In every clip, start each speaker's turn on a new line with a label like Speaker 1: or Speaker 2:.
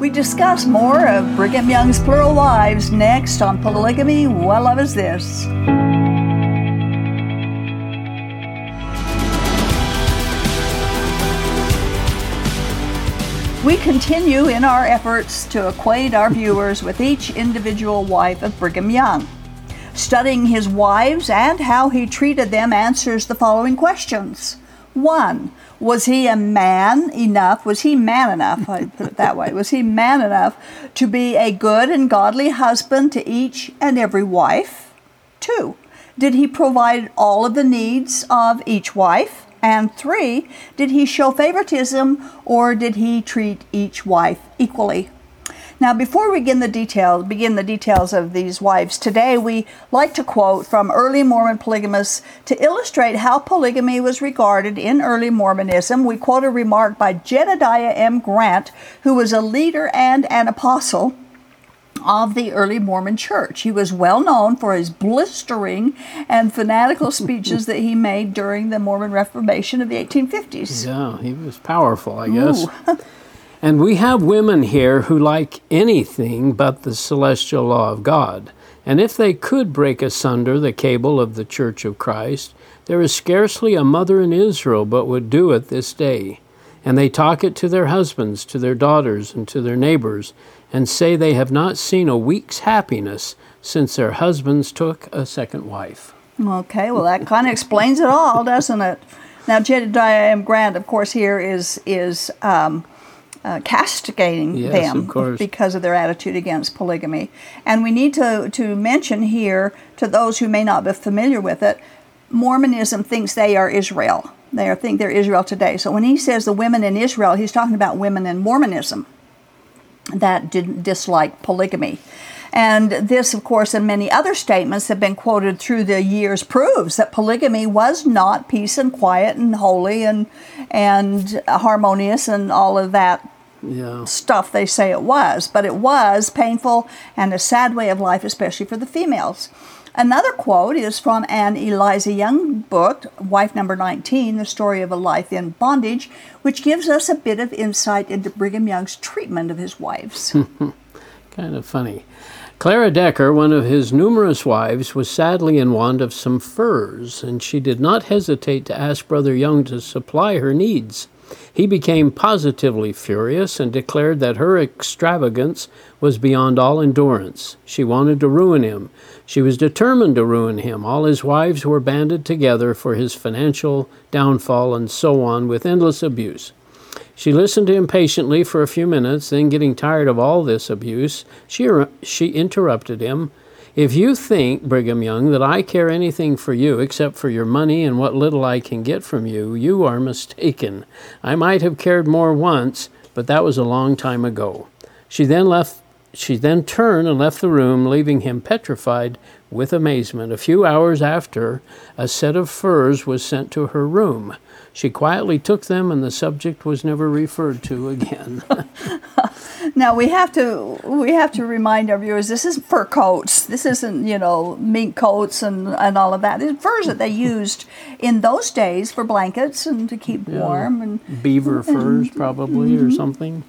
Speaker 1: We discuss more of Brigham Young's plural wives next on Polygamy What Love Is This? We continue in our efforts to acquaint our viewers with each individual wife of Brigham Young. Studying his wives and how he treated them answers the following questions. One, was he a man enough? Was he man enough? I put it that way. Was he man enough to be a good and godly husband to each and every wife? Two, did he provide all of the needs of each wife? And three, did he show favoritism or did he treat each wife equally? Now, before we begin the details, begin the details of these wives today, we like to quote from early Mormon polygamists to illustrate how polygamy was regarded in early Mormonism. We quote a remark by Jedediah M. Grant, who was a leader and an apostle of the early Mormon church. He was well known for his blistering and fanatical speeches that he made during the Mormon Reformation of the 1850s.
Speaker 2: Yeah, he was powerful, I guess. and we have women here who like anything but the celestial law of God. And if they could break asunder the cable of the Church of Christ, there is scarcely a mother in Israel but would do it this day. And they talk it to their husbands, to their daughters, and to their neighbors, and say they have not seen a week's happiness since their husbands took a second wife.
Speaker 1: Okay, well, that kind of explains it all, doesn't it? Now, Jedediah M. Grant, of course, here is is um, uh, castigating
Speaker 2: Yes,
Speaker 1: them
Speaker 2: of
Speaker 1: because of their attitude against polygamy. And we need to, to mention here, to those who may not be familiar with it, Mormonism thinks they are Israel. They are, think they're Israel today. So when he says the women in Israel, he's talking about women in Mormonism that didn't dislike polygamy. And this, of course, and many other statements have been quoted through the years proves that polygamy was not peace and quiet and holy and and harmonious and all of that
Speaker 2: Yeah.
Speaker 1: stuff they say it was, but it was painful and a sad way of life, especially for the females. Another quote is from Ann Eliza Young book, Wife Number 19, The Story of a Life in Bondage, which gives us a bit of insight into Brigham Young's treatment of his wives.
Speaker 2: Kind of funny. Clara Decker, one of his numerous wives, was sadly in want of some furs, and she did not hesitate to ask Brother Young to supply her needs. He became positively furious and declared that her extravagance was beyond all endurance. She wanted to ruin him. She was determined to ruin him. All his wives were banded together for his financial downfall and so on with endless abuse. She listened to him patiently for a few minutes, then, getting tired of all this abuse, she, she interrupted him. If you think, Brigham Young, that I care anything for you except for your money and what little I can get from you, you are mistaken. I might have cared more once, but that was a long time ago. She then left. She then turned and left the room, leaving him petrified with amazement. A few hours after, a set of furs was sent to her room. She quietly took them, and the subject was never referred to again.
Speaker 1: now we have to we have to remind our viewers this is fur coats. This isn't you know mink coats and, and all of that. It's furs that they used in those days for blankets and to keep warm and
Speaker 2: Beaver furs, probably, or mm-hmm. something.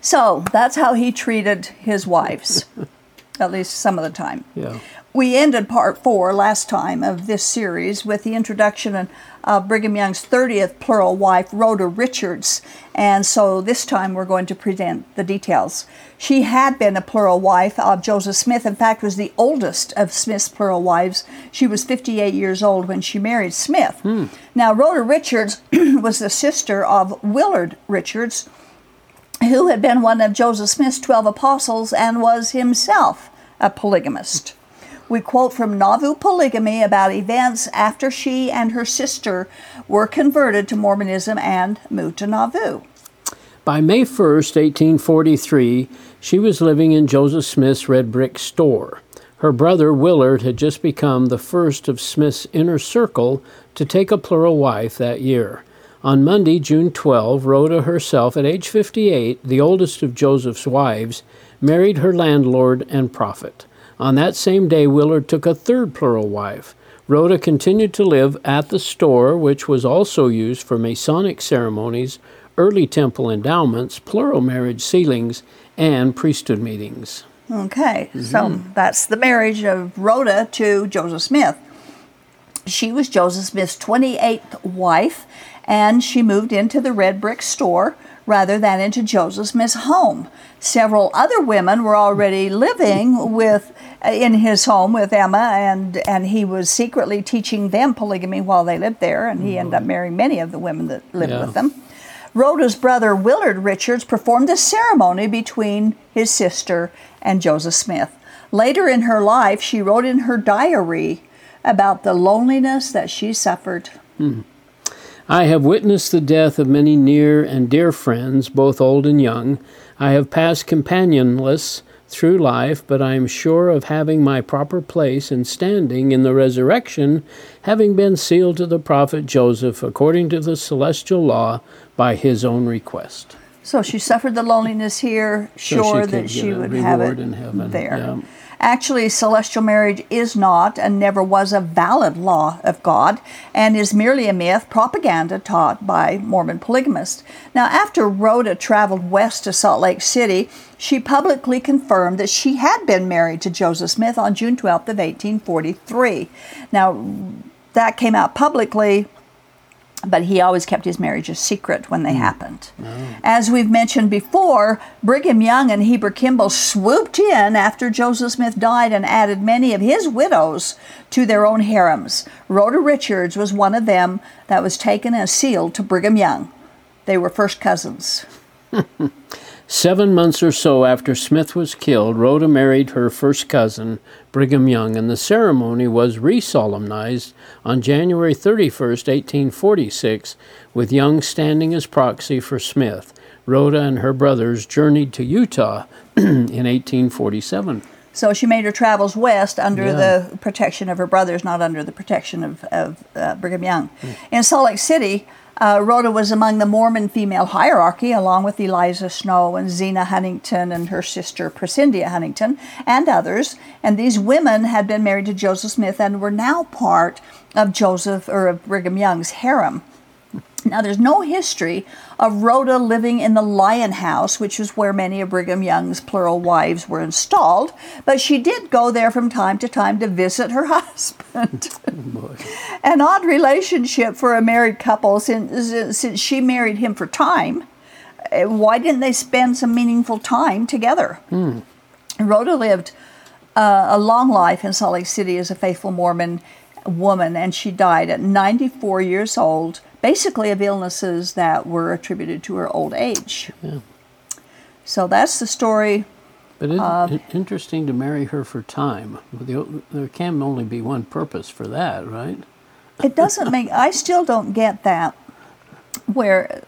Speaker 1: So that's how he treated his wives, at least some of the time.
Speaker 2: Yeah.
Speaker 1: We ended part four last time of this series with the introduction of Brigham Young's 30th plural wife, Rhoda Richards, and so this time we're going to present the details. She had been a plural wife of Joseph Smith, in fact, was the oldest of Smith's plural wives. She was 58 years old when she married Smith. Hmm. Now, Rhoda Richards was the sister of Willard Richards, who had been one of Joseph Smith's 12 apostles and was himself a polygamist. We quote from Nauvoo Polygamy about events after she and her sister were converted to Mormonism and moved to Nauvoo.
Speaker 2: By May 1st, 1843, she was living in Joseph Smith's red brick store. Her brother Willard had just become the first of Smith's inner circle to take a plural wife that year. On Monday, June 12, Rhoda herself, at age 58, the oldest of Joseph's wives, married her landlord and prophet. On that same day, Willard took a third plural wife. Rhoda continued to live at the store, which was also used for Masonic ceremonies, early temple endowments, plural marriage sealings, and priesthood meetings.
Speaker 1: Okay, so mm-hmm. that's the marriage of Rhoda to Joseph Smith. She was Joseph Smith's 28th wife, and she moved into the red brick store rather than into Joseph Smith's home. Several other women were already living with Uh, in his home with Emma, and and he was secretly teaching them polygamy while they lived there, and he ended up mm-hmm. marrying many of the women that lived
Speaker 2: Yeah.
Speaker 1: with them. Rhoda's brother Willard Richards performed a ceremony between his sister and Joseph Smith. Later in her life, she wrote in her diary about the loneliness that she suffered. Hmm.
Speaker 2: I have witnessed the death of many near and dear friends, both old and young. I have passed companionless through life, but I am sure of having my proper place and standing in the resurrection, having been sealed to the prophet Joseph according to the celestial law by his own request.
Speaker 1: So she suffered the loneliness here, sure
Speaker 2: could
Speaker 1: that she would have it
Speaker 2: in heaven,
Speaker 1: there.
Speaker 2: yeah.
Speaker 1: Actually, celestial marriage is not and never was a valid law of God and is merely a myth, propaganda taught by Mormon polygamists. Now, after Rhoda traveled west to Salt Lake City, she publicly confirmed that she had been married to Joseph Smith on June 12th of 1843. Now, that came out publicly but he always kept his marriages secret when they hmm. happened. Oh. As we've mentioned before, Brigham Young and Heber Kimball swooped in after Joseph Smith died and added many of his widows to their own harems. Rhoda Richards was one of them that was taken and sealed to Brigham Young. They were first cousins.
Speaker 2: Seven months or so after Smith was killed, Rhoda married her first cousin, Brigham Young, and the ceremony was re solemnized on January 31st, 1846, with Young standing as proxy for Smith. Rhoda and her brothers journeyed to Utah in 1847.
Speaker 1: So she made her travels west under
Speaker 2: Yeah.
Speaker 1: the protection of her brothers, not under the protection of, of uh, Brigham Young. In Salt Lake City, uh, Rhoda was among the Mormon female hierarchy, along with Eliza Snow and Zina Huntington and her sister Presendia Huntington and others. And these women had been married to Joseph Smith and were now part of Joseph or of Brigham Young's harem. Now, there's no history of Rhoda living in the Lion House, which is where many of Brigham Young's plural wives were installed, but she did go there from time to time to visit her husband. An odd relationship for a married couple since, since she married him for time. Uh, Why didn't they spend some meaningful time together? Rhoda lived uh, a long life in Salt Lake City as a faithful Mormon woman, and she died at 94 years old, basically of illnesses that were attributed to her old age. Yeah. So that's the story.
Speaker 2: But it's
Speaker 1: Um,
Speaker 2: interesting to marry her for time. The- There can only be one purpose for that, right?
Speaker 1: It doesn't make. I still don't get that where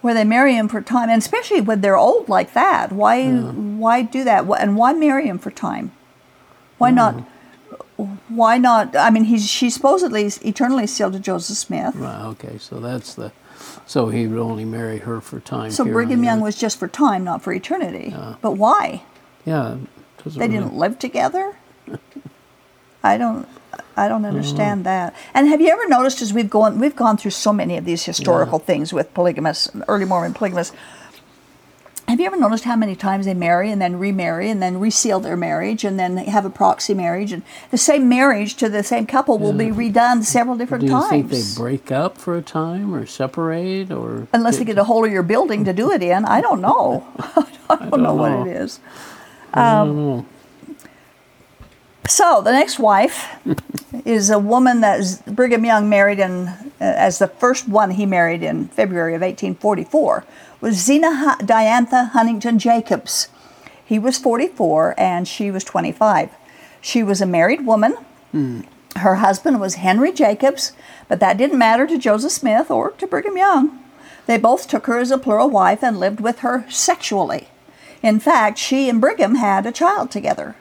Speaker 1: where they marry him for time, and especially when they're old like that. Why why do that? And why marry him for time? Why not? Why not? I mean, he's she's supposedly eternally sealed to Joseph Smith.
Speaker 2: Right, okay, so that's the. So he would only marry her for time.
Speaker 1: So Brigham Young was just for time, not for eternity. But why?
Speaker 2: Yeah.
Speaker 1: They
Speaker 2: really-
Speaker 1: didn't live together. I don't. I don't uh-huh. understand that. And have you ever noticed as we've gone we've gone through so many of these historical things with polygamists, early Mormon polygamists. Have you ever noticed how many times they marry and then remarry and then reseal their marriage and then have a proxy marriage and the same marriage to the same couple will be redone several different
Speaker 2: Do you
Speaker 1: times.
Speaker 2: think they break up for a time or separate or?
Speaker 1: Unless they get a hold of your building to do it in, I don't know. I don't, know, what
Speaker 2: know.
Speaker 1: it is.
Speaker 2: I don't um, know.
Speaker 1: So the next wife is a woman that Brigham Young married in, uh, as the first one he married in February of 1844, was Zina Diantha Huntington Jacobs. He was 44 and she was 25. She was a married woman. Her husband was Henry Jacobs, but that didn't matter to Joseph Smith or to Brigham Young. They both took her as a plural wife and lived with her sexually. In fact, she and Brigham had a child together.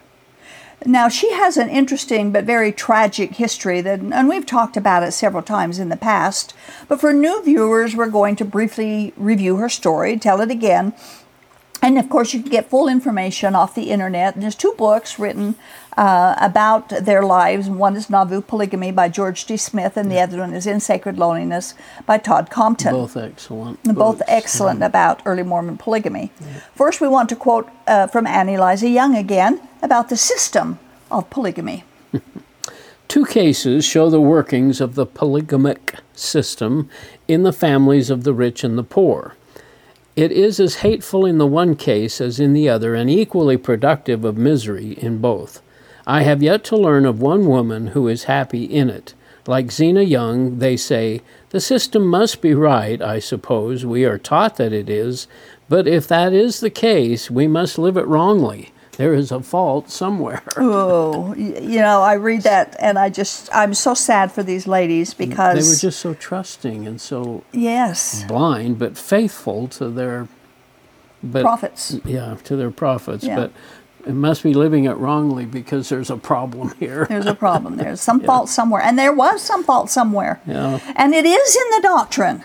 Speaker 1: Now, she has an interesting but very tragic history, that, and we've talked about it several times in the past. But for new viewers, we're going to briefly review her story, tell it again. And of course, you can get full information off the internet. And there's two books written uh, about their lives. One is Nauvoo Polygamy by George D. Smith, and the other one is In Sacred Loneliness by Todd Compton.
Speaker 2: Both excellent.
Speaker 1: Both
Speaker 2: books.
Speaker 1: excellent about early Mormon polygamy. First, we want to quote uh, from Annie Eliza Young again about the system of polygamy.
Speaker 2: Two cases show the workings of the polygamic system in the families of the rich and the poor. It is as hateful in the one case as in the other, and equally productive of misery in both. I have yet to learn of one woman who is happy in it. Like Zina Young, they say, the system must be right, I suppose. We are taught that it is. But if that is the case, we must live it wrongly. There is a fault somewhere.
Speaker 1: Oh, you know, I read that and I just, I'm so sad for these ladies because.
Speaker 2: They were just so trusting and so
Speaker 1: yes,
Speaker 2: blind, but faithful to their but
Speaker 1: prophets.
Speaker 2: yeah, to their prophets.
Speaker 1: Yeah.
Speaker 2: But it must be living it wrongly because there's a problem here.
Speaker 1: There's a problem. There's some fault somewhere. And there was some fault somewhere.
Speaker 2: Yeah.
Speaker 1: And it is in the doctrine.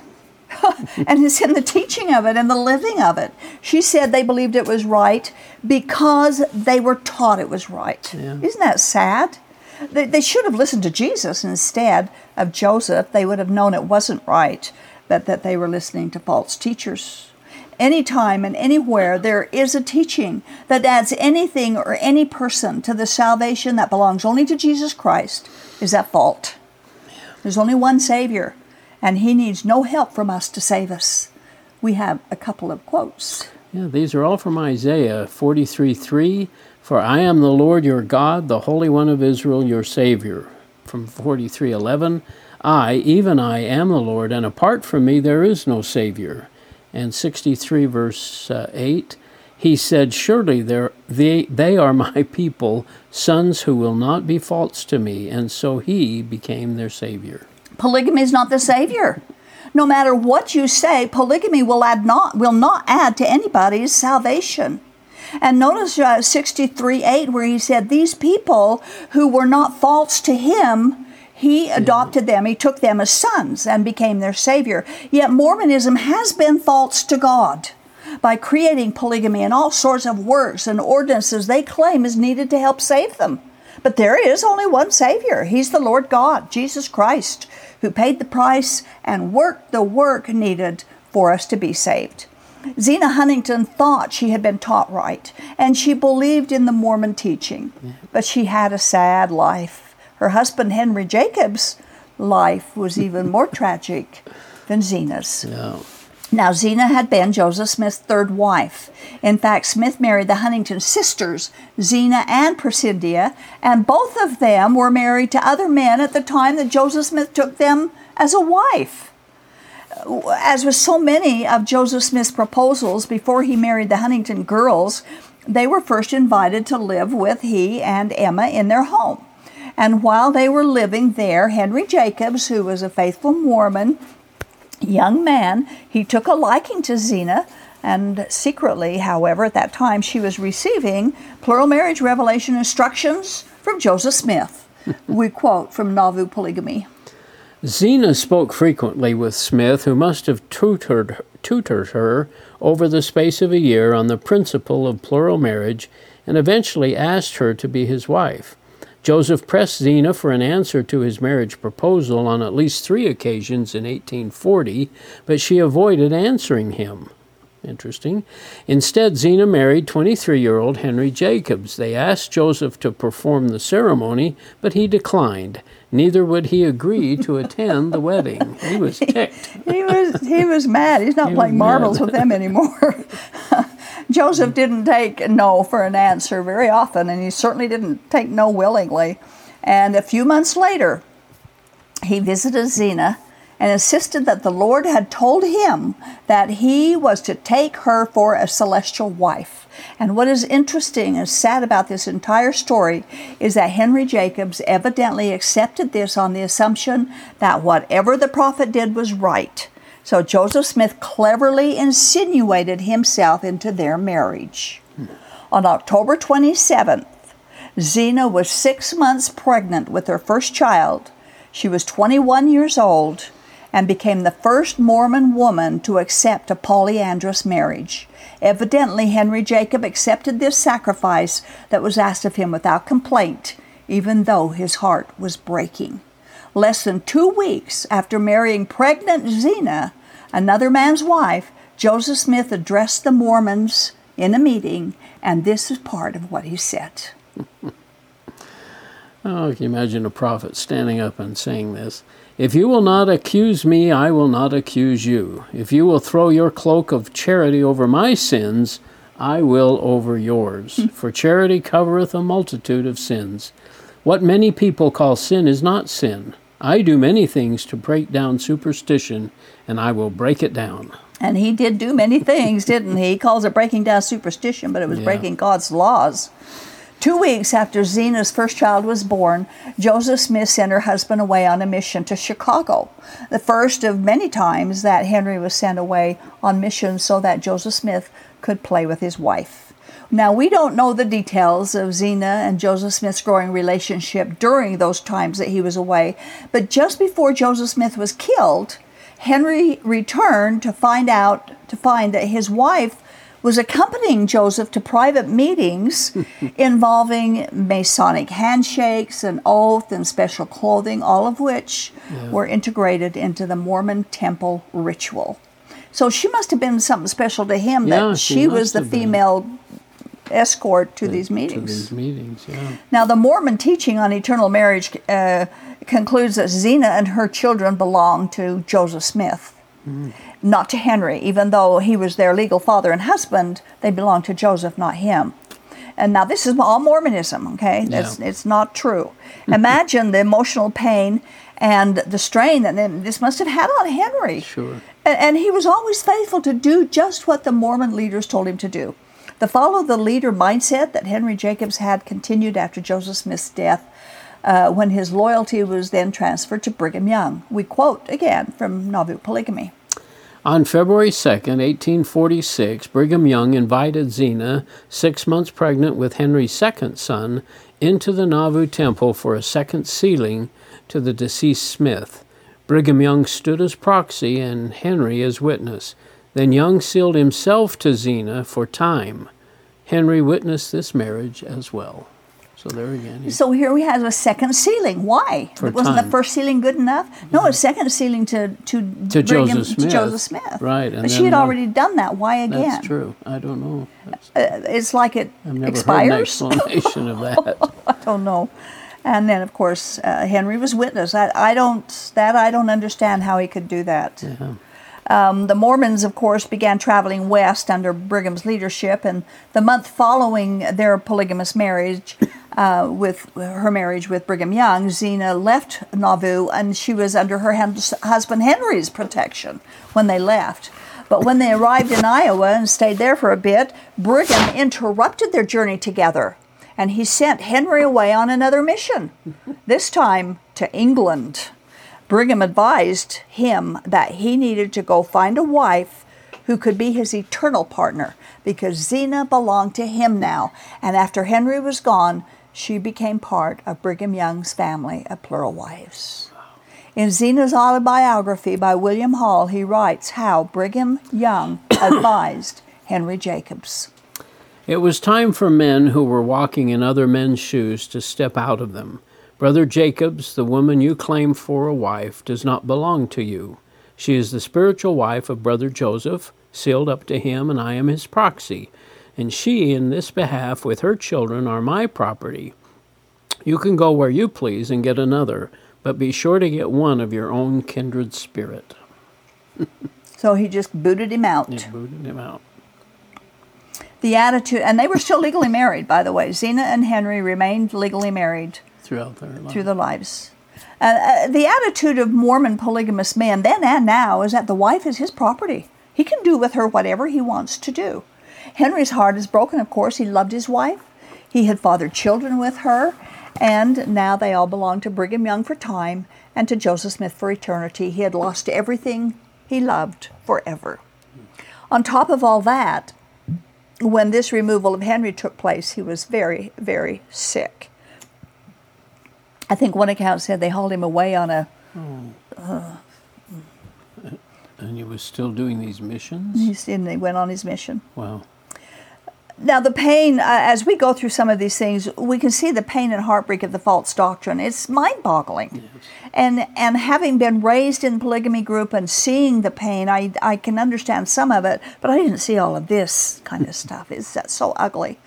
Speaker 1: and it's in the teaching of it and the living of it. She said they believed it was right because they were taught it was right.
Speaker 2: Yeah.
Speaker 1: Isn't that sad? They, they should have listened to Jesus instead of Joseph. They would have known it wasn't right, but that they were listening to false teachers. Anytime and anywhere there is a teaching that adds anything or any person to the salvation that belongs only to Jesus Christ is at fault. There's only one Savior, and He needs no help from us to save us. We have a couple of quotes.
Speaker 2: Yeah, these are all from Isaiah 43 3. For I am the Lord your God, the Holy One of Israel, your Savior. From 43 11. I, even I, am the Lord, and apart from me there is no Savior. And 63 verse uh, 8. He said, Surely they, they are my people, sons who will not be false to me. And so he became their Savior.
Speaker 1: Polygamy is not the Savior. No matter what you say, polygamy will add not will not add to anybody's salvation. And notice uh, 63 8, where he said, These people who were not false to him, he adopted them, he took them as sons and became their savior. Yet Mormonism has been false to God by creating polygamy and all sorts of works and ordinances they claim is needed to help save them. But there is only one Savior. He's the Lord God, Jesus Christ, who paid the price and worked the work needed for us to be saved. Zina Huntington thought she had been taught right, and she believed in the Mormon teaching, but she had a sad life. Her husband, Henry Jacobs' life was even more tragic than Zina's.
Speaker 2: Yeah.
Speaker 1: Now, Zina had been Joseph Smith's third wife. In fact, Smith married the Huntington sisters, Zina and Presendia, and both of them were married to other men at the time that Joseph Smith took them as a wife. As with so many of Joseph Smith's proposals before he married the Huntington girls, they were first invited to live with he and Emma in their home. And while they were living there, Henry Jacobs, who was a faithful Mormon, young man, he took a liking to Zina, and secretly, however, at that time she was receiving plural marriage revelation instructions from Joseph Smith. we quote from Nauvoo Polygamy.
Speaker 2: Zina spoke frequently with Smith, who must have tutored, tutored her over the space of a year on the principle of plural marriage and eventually asked her to be his wife. Joseph pressed Zina for an answer to his marriage proposal on at least three occasions in 1840, but she avoided answering him. Interesting. Instead, Zina married 23 year old Henry Jacobs. They asked Joseph to perform the ceremony, but he declined. Neither would he agree to attend the wedding. He was ticked.
Speaker 1: He was he was mad. He's not
Speaker 2: He
Speaker 1: playing marbles
Speaker 2: mad.
Speaker 1: with them anymore. Joseph didn't take no for an answer very often, and he certainly didn't take no willingly. And a few months later, he visited Zina and insisted that the Lord had told him that he was to take her for a celestial wife. And what is interesting and sad about this entire story is that Henry Jacobs evidently accepted this on the assumption that whatever the prophet did was right. So Joseph Smith cleverly insinuated himself into their marriage. On October 27th, Zina was six months pregnant with her first child. She was 21 years old, and became the first Mormon woman to accept a polyandrous marriage. Evidently, Henry Jacob accepted this sacrifice that was asked of him without complaint, even though his heart was breaking. Less than two weeks after marrying pregnant Zina, another man's wife, Joseph Smith addressed the Mormons in a meeting, and this is part of what he said.
Speaker 2: oh, can you imagine a prophet standing up and saying this? If you will not accuse me, I will not accuse you. If you will throw your cloak of charity over my sins, I will over yours. Hmm. For charity covereth a multitude of sins. What many people call sin is not sin. I do many things to break down superstition, and I will break it down.
Speaker 1: And he did do many things, didn't he? He calls it breaking down superstition, but it was yeah. breaking God's laws. Two weeks after Zina's first child was born, Joseph Smith sent her husband away on a mission to Chicago, the first of many times that Henry was sent away on mission so that Joseph Smith could play with his wife. Now, we don't know the details of Zina and Joseph Smith's growing relationship during those times that he was away, but just before Joseph Smith was killed, Henry returned to find out to find that his wife was accompanying Joseph to private meetings involving Masonic handshakes, an oath, and special clothing, all of which yeah. were integrated into the Mormon temple ritual. So she must have been something special to him yeah, that she, she was the female been. escort to the, these meetings.
Speaker 2: To these meetings, yeah.
Speaker 1: Now, the Mormon teaching on eternal marriage uh, concludes that Zina and her children belong to Joseph Smith. Mm not to Henry. Even though he was their legal father and husband, they belonged to Joseph, not him. And now this is all Mormonism, okay? Yeah. It's, it's not true. Imagine the emotional pain and the strain that this must have had on Henry.
Speaker 2: Sure.
Speaker 1: And, and he was always faithful to do just what the Mormon leaders told him to do. The follow the leader mindset that Henry Jacobs had continued after Joseph Smith's death uh, when his loyalty was then transferred to Brigham Young. We quote again from Nauvoo Polygamy.
Speaker 2: On February 2, 1846, Brigham Young invited Zina, six months pregnant with Henry's second son, into the Nauvoo Temple for a second sealing to the deceased Smith. Brigham Young stood as proxy and Henry as witness. Then Young sealed himself to Zina for time. Henry witnessed this marriage as well. So there again.
Speaker 1: So here we have a second sealing. Why?
Speaker 2: For
Speaker 1: Wasn't
Speaker 2: time.
Speaker 1: the first sealing good enough? No, a second sealing to to,
Speaker 2: to Joseph Smith.
Speaker 1: To Joseph Smith.
Speaker 2: Right.
Speaker 1: but she had already done that. Why again?
Speaker 2: That's true. I don't know.
Speaker 1: Uh, it's like it
Speaker 2: I've never
Speaker 1: expires.
Speaker 2: Heard an explanation of that.
Speaker 1: I don't know. And then, of course, uh, Henry was witness. I, I don't that I don't understand how he could do that.
Speaker 2: Yeah.
Speaker 1: Um, the Mormons, of course, began traveling west under Brigham's leadership, and the month following their polygamous marriage, uh, with her marriage with Brigham Young, Zina left Nauvoo, and she was under her husband Henry's protection when they left. But when they arrived in Iowa and stayed there for a bit, Brigham interrupted their journey together, and he sent Henry away on another mission, this time to England. Brigham advised him that he needed to go find a wife who could be his eternal partner because Zina belonged to him now. And after Henry was gone, she became part of Brigham Young's family of plural wives. In Zina's autobiography by William Hall, he writes how Brigham Young advised Henry Jacobs.
Speaker 2: It was time for men who were walking in other men's shoes to step out of them. Brother Jacobs, the woman you claim for a wife, does not belong to you. She is the spiritual wife of Brother Joseph, sealed up to him, and I am his proxy. And she, in this behalf, with her children, are my property. You can go where you please and get another, but be sure to get one of your own kindred spirit.
Speaker 1: so he just booted him out.
Speaker 2: He booted him out.
Speaker 1: The attitude, and they were still legally married, by the way. Zina and Henry remained legally married
Speaker 2: throughout their lives.
Speaker 1: Through their lives. Uh, uh, the attitude of Mormon polygamous men then and now is that the wife is his property. He can do with her whatever he wants to do. Henry's heart is broken, of course. He loved his wife. He had fathered children with her, and now they all belong to Brigham Young for time and to Joseph Smith for eternity. He had lost everything he loved forever. On top of all that, when this removal of Henry took place, he was very, very sick. I think one account said they hauled him away on a uh,
Speaker 2: And he was still doing these missions?
Speaker 1: He's, and he went on his mission.
Speaker 2: Wow.
Speaker 1: Now, the pain, uh, as we go through some of these things, we can see the pain and heartbreak of the false doctrine. It's mind boggling. Yes. And, and having been raised in polygamy group and seeing the pain, I, I can understand some of it, but I didn't see all of this kind of stuff. It's so ugly.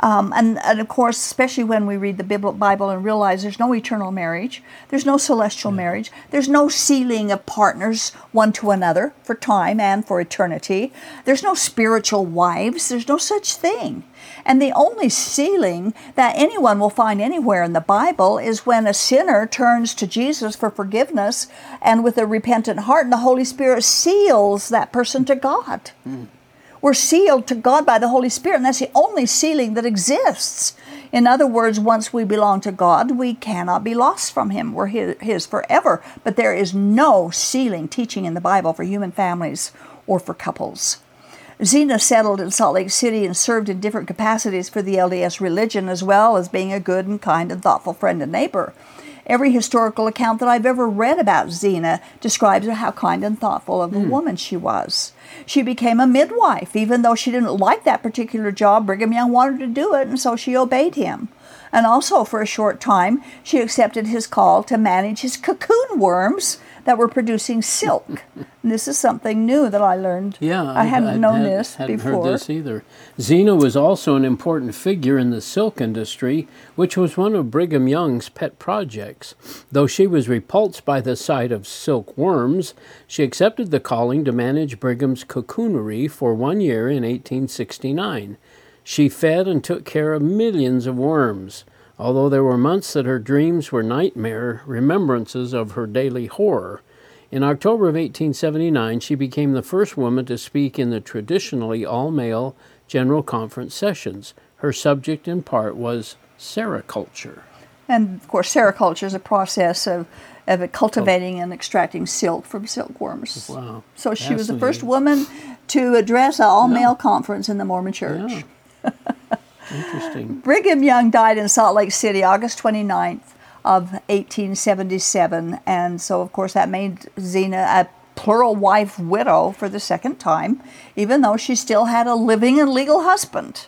Speaker 1: Um, and, and of course, especially when we read the Bible and realize there's no eternal marriage, there's no celestial yeah. marriage, there's no sealing of partners one to another for time and for eternity, there's no spiritual wives, there's no such thing. And the only sealing that anyone will find anywhere in the Bible is when a sinner turns to Jesus for forgiveness and with a repentant heart, and the Holy Spirit seals that person to God. Mm. We're sealed to God by the Holy Spirit, and that's the only sealing that exists. In other words, once we belong to God, we cannot be lost from Him. We're His forever. But there is no sealing teaching in the Bible for human families or for couples. Zina settled in Salt Lake City and served in different capacities for the LDS religion, as well as being a good and kind and thoughtful friend and neighbor. Every historical account that I've ever read about Zina describes her how kind and thoughtful of a mm. woman she was. She became a midwife, even though she didn't like that particular job. Brigham Young wanted to do it, and so she obeyed him. And also, for a short time, she accepted his call to manage his cocoon worms that were producing silk. this is something new that I learned.
Speaker 2: Yeah,
Speaker 1: I, hadn't
Speaker 2: I,
Speaker 1: known
Speaker 2: had,
Speaker 1: this
Speaker 2: hadn't
Speaker 1: before.
Speaker 2: heard this either. Zina was also an important figure in the silk industry, which was one of Brigham Young's pet projects. Though she was repulsed by the sight of silk worms, she accepted the calling to manage Brigham's cocoonery for one year in 1869. She fed and took care of millions of worms although there were months that her dreams were nightmare remembrances of her daily horror. In October of 1879, she became the first woman to speak in the traditionally all male General Conference sessions. Her subject, in part, was sericulture.
Speaker 1: And of course, sericulture is a process of, of cultivating and extracting silk from silkworms.
Speaker 2: Wow.
Speaker 1: So she was the first woman to address an all male yeah. conference in the Mormon church.
Speaker 2: Yeah. Interesting.
Speaker 1: Brigham Young died in Salt Lake City August 29th of 1877, and so of course that made Zina a plural wife widow for the second time, even though she still had a living and legal husband.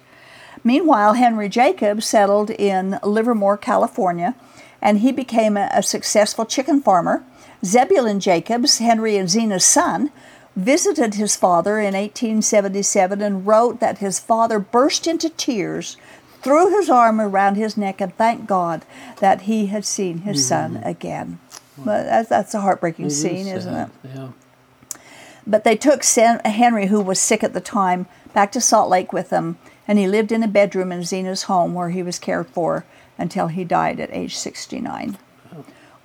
Speaker 1: Meanwhile, Henry Jacobs settled in Livermore, California, and he became a, a successful chicken farmer. Zebulon Jacobs, Henry and Zina's son, visited his father in 1877 and wrote that his father burst into tears, threw his arm around his neck, and thanked God that he had seen his mm-hmm. son again. But that's, that's a heartbreaking
Speaker 2: it
Speaker 1: scene,
Speaker 2: is
Speaker 1: isn't it?
Speaker 2: Yeah.
Speaker 1: But they took Henry, who was sick at the time, back to Salt Lake with them, and he lived in a bedroom in Zina's home where he was cared for until he died at age 69.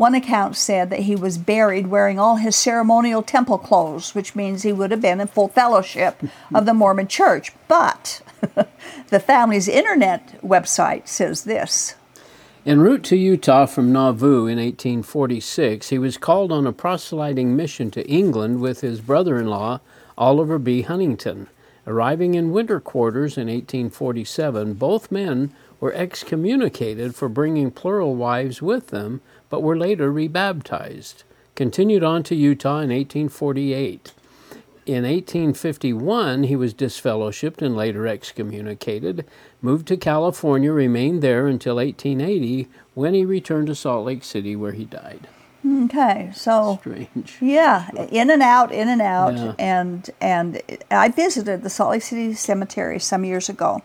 Speaker 1: One account said that he was buried wearing all his ceremonial temple clothes, which means he would have been in full fellowship of the Mormon church. But the family's internet website says this.
Speaker 2: En route to Utah from Nauvoo in 1846, he was called on a proselyting mission to England with his brother in law, Oliver B. Huntington. Arriving in winter quarters in 1847, both men were excommunicated for bringing plural wives with them but were later rebaptized. Continued on to Utah in 1848. In 1851, he was disfellowshipped and later excommunicated. Moved to California, remained there until 1880 when he returned to Salt Lake City where he died.
Speaker 1: Okay, so
Speaker 2: strange.
Speaker 1: Yeah, in and out, in and out, yeah. and and I visited the Salt Lake City Cemetery some years ago,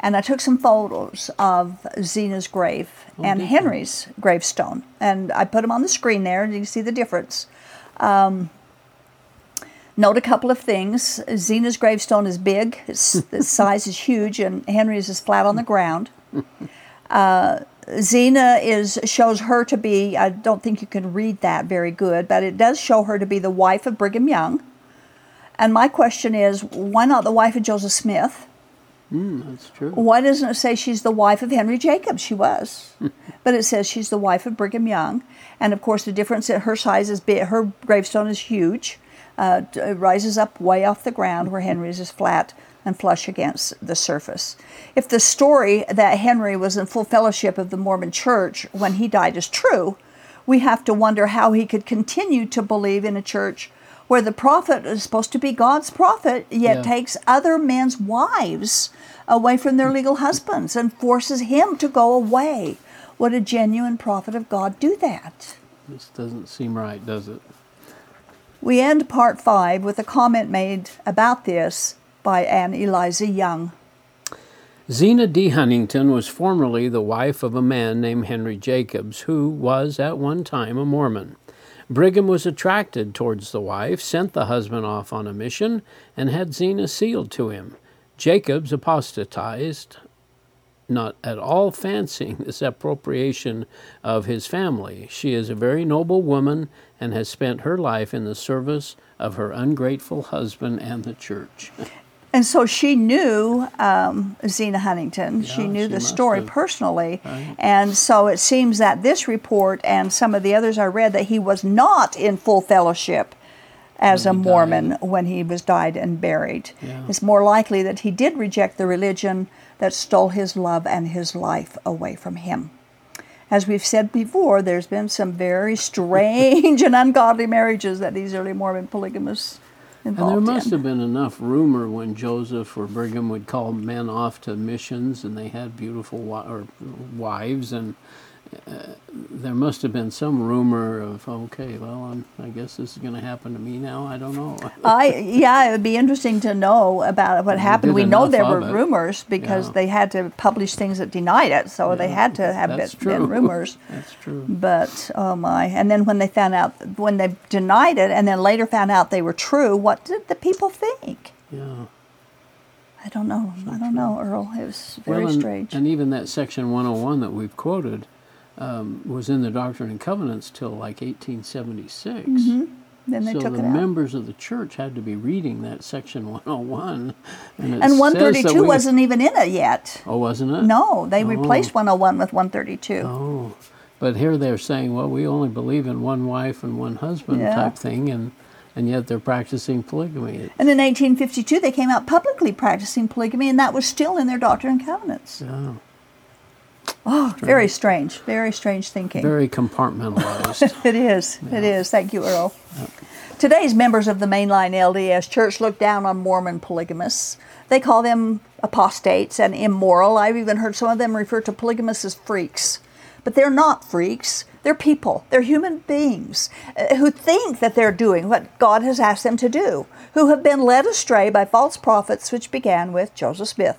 Speaker 1: and I took some photos of Zina's grave oh, and Henry's gravestone, and I put them on the screen there, and you can see the difference. Um, note a couple of things. Zina's gravestone is big; its, its size is huge, and Henry's is flat on the ground. Uh, Zina is shows her to be. I don't think you can read that very good, but it does show her to be the wife of Brigham Young. And my question is, why not the wife of Joseph Smith?
Speaker 2: Mm, that's true.
Speaker 1: Why doesn't it say she's the wife of Henry Jacobs? She was. but it says she's the wife of Brigham Young. And of course, the difference in her size is big. Her gravestone is huge. Uh, it rises up way off the ground where Henry's is flat and flush against the surface. If the story that Henry was in full fellowship of the Mormon church when he died is true, we have to wonder how he could continue to believe in a church where the prophet is supposed to be God's prophet, yet
Speaker 2: Yeah.
Speaker 1: takes other men's wives away from their legal husbands and forces him to go away. Would a genuine prophet of God do that?
Speaker 2: This doesn't seem right, does it?
Speaker 1: We end part five with a comment made about this by Ann Eliza Young.
Speaker 2: Zina D. Huntington was formerly the wife of a man named Henry Jacobs, who was at one time a Mormon. Brigham was attracted towards the wife, sent the husband off on a mission, and had Zina sealed to him. Jacobs apostatized, not at all fancying this appropriation of his family. She is a very noble woman and has spent her life in the service of her ungrateful husband and the church.
Speaker 1: And so she knew um, Zina Huntington. she knew
Speaker 2: she
Speaker 1: the story
Speaker 2: have.
Speaker 1: personally.
Speaker 2: Right.
Speaker 1: And so it seems that this report and some of the others I read that he was not in full fellowship as a
Speaker 2: When
Speaker 1: Mormon
Speaker 2: died.
Speaker 1: when he was died and buried.
Speaker 2: Yeah.
Speaker 1: It's more likely that he did reject the religion that stole his love and his life away from him. As we've said before, there's been some very strange and ungodly marriages that these early Mormon polygamists
Speaker 2: And there must
Speaker 1: in.
Speaker 2: have been enough rumor when Joseph or Brigham would call men off to missions, and they had beautiful wi- or wives, and uh, there must have been some rumor of, okay, well, I'm, I guess this is going to happen to me now. I don't know.
Speaker 1: I yeah, it would be interesting to know about what happened. We know there were
Speaker 2: it.
Speaker 1: rumors because
Speaker 2: Yeah.
Speaker 1: they had to publish things that denied it, so they had to have been, been
Speaker 2: true.
Speaker 1: rumors.
Speaker 2: That's true.
Speaker 1: But oh my! And then when they found out, when they denied it, and then later found out they were true, what did the people think?
Speaker 2: Yeah.
Speaker 1: I don't know. I don't know, Earl. It was very
Speaker 2: well, and,
Speaker 1: strange.
Speaker 2: And even that section 101 that we've quoted um, was in the Doctrine and Covenants till like 1876.
Speaker 1: then they
Speaker 2: so
Speaker 1: took
Speaker 2: the
Speaker 1: it out.
Speaker 2: members of the church had to be reading that section 101. And,
Speaker 1: and 132
Speaker 2: we-
Speaker 1: wasn't even in it yet.
Speaker 2: Oh, wasn't it?
Speaker 1: No, they
Speaker 2: Oh.
Speaker 1: replaced 101 with 132.
Speaker 2: Oh, but here they're saying, well, we only believe in one wife and one husband
Speaker 1: Yeah.
Speaker 2: type thing, and and yet they're practicing polygamy.
Speaker 1: And in 1852, they came out publicly practicing polygamy, and that was still in their Doctrine and Covenants.
Speaker 2: Yeah,
Speaker 1: Oh, very strange. Very strange thinking.
Speaker 2: very compartmentalized.
Speaker 1: it is. It is. Thank you, Earl. Today's members of the mainline LDS Church look down on Mormon polygamists. They call them apostates and immoral. I've even heard some of them refer to polygamists as freaks. But they're not freaks. They're people. They're human beings uh, who think that they're doing what God has asked them to do, who have been led astray by false prophets, which began with Joseph Smith.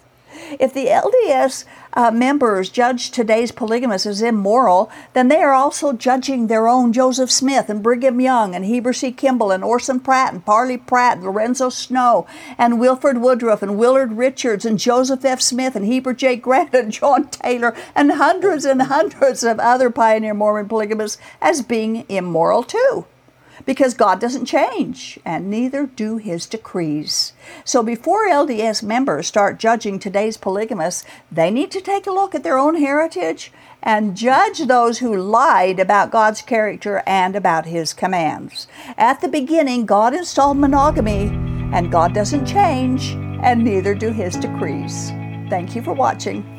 Speaker 1: If the LDS uh, members judge today's polygamists as immoral, then they are also judging their own Joseph Smith and Brigham Young and Heber C. Kimball and Orson Pratt and Parley Pratt and Lorenzo Snow and Wilford Woodruff and Willard Richards and Joseph F. Smith and Heber J. Grant and John Taylor and hundreds and hundreds of other pioneer Mormon polygamists as being immoral too because God doesn't change, and neither do his decrees. So before LDS members start judging today's polygamists, they need to take a look at their own heritage and judge those who lied about God's character and about his commands. At the beginning, God installed monogamy, and God doesn't change, and neither do his decrees. Thank you for watching.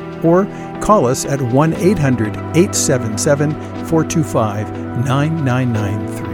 Speaker 3: or call us at 1 800 877 425 9993.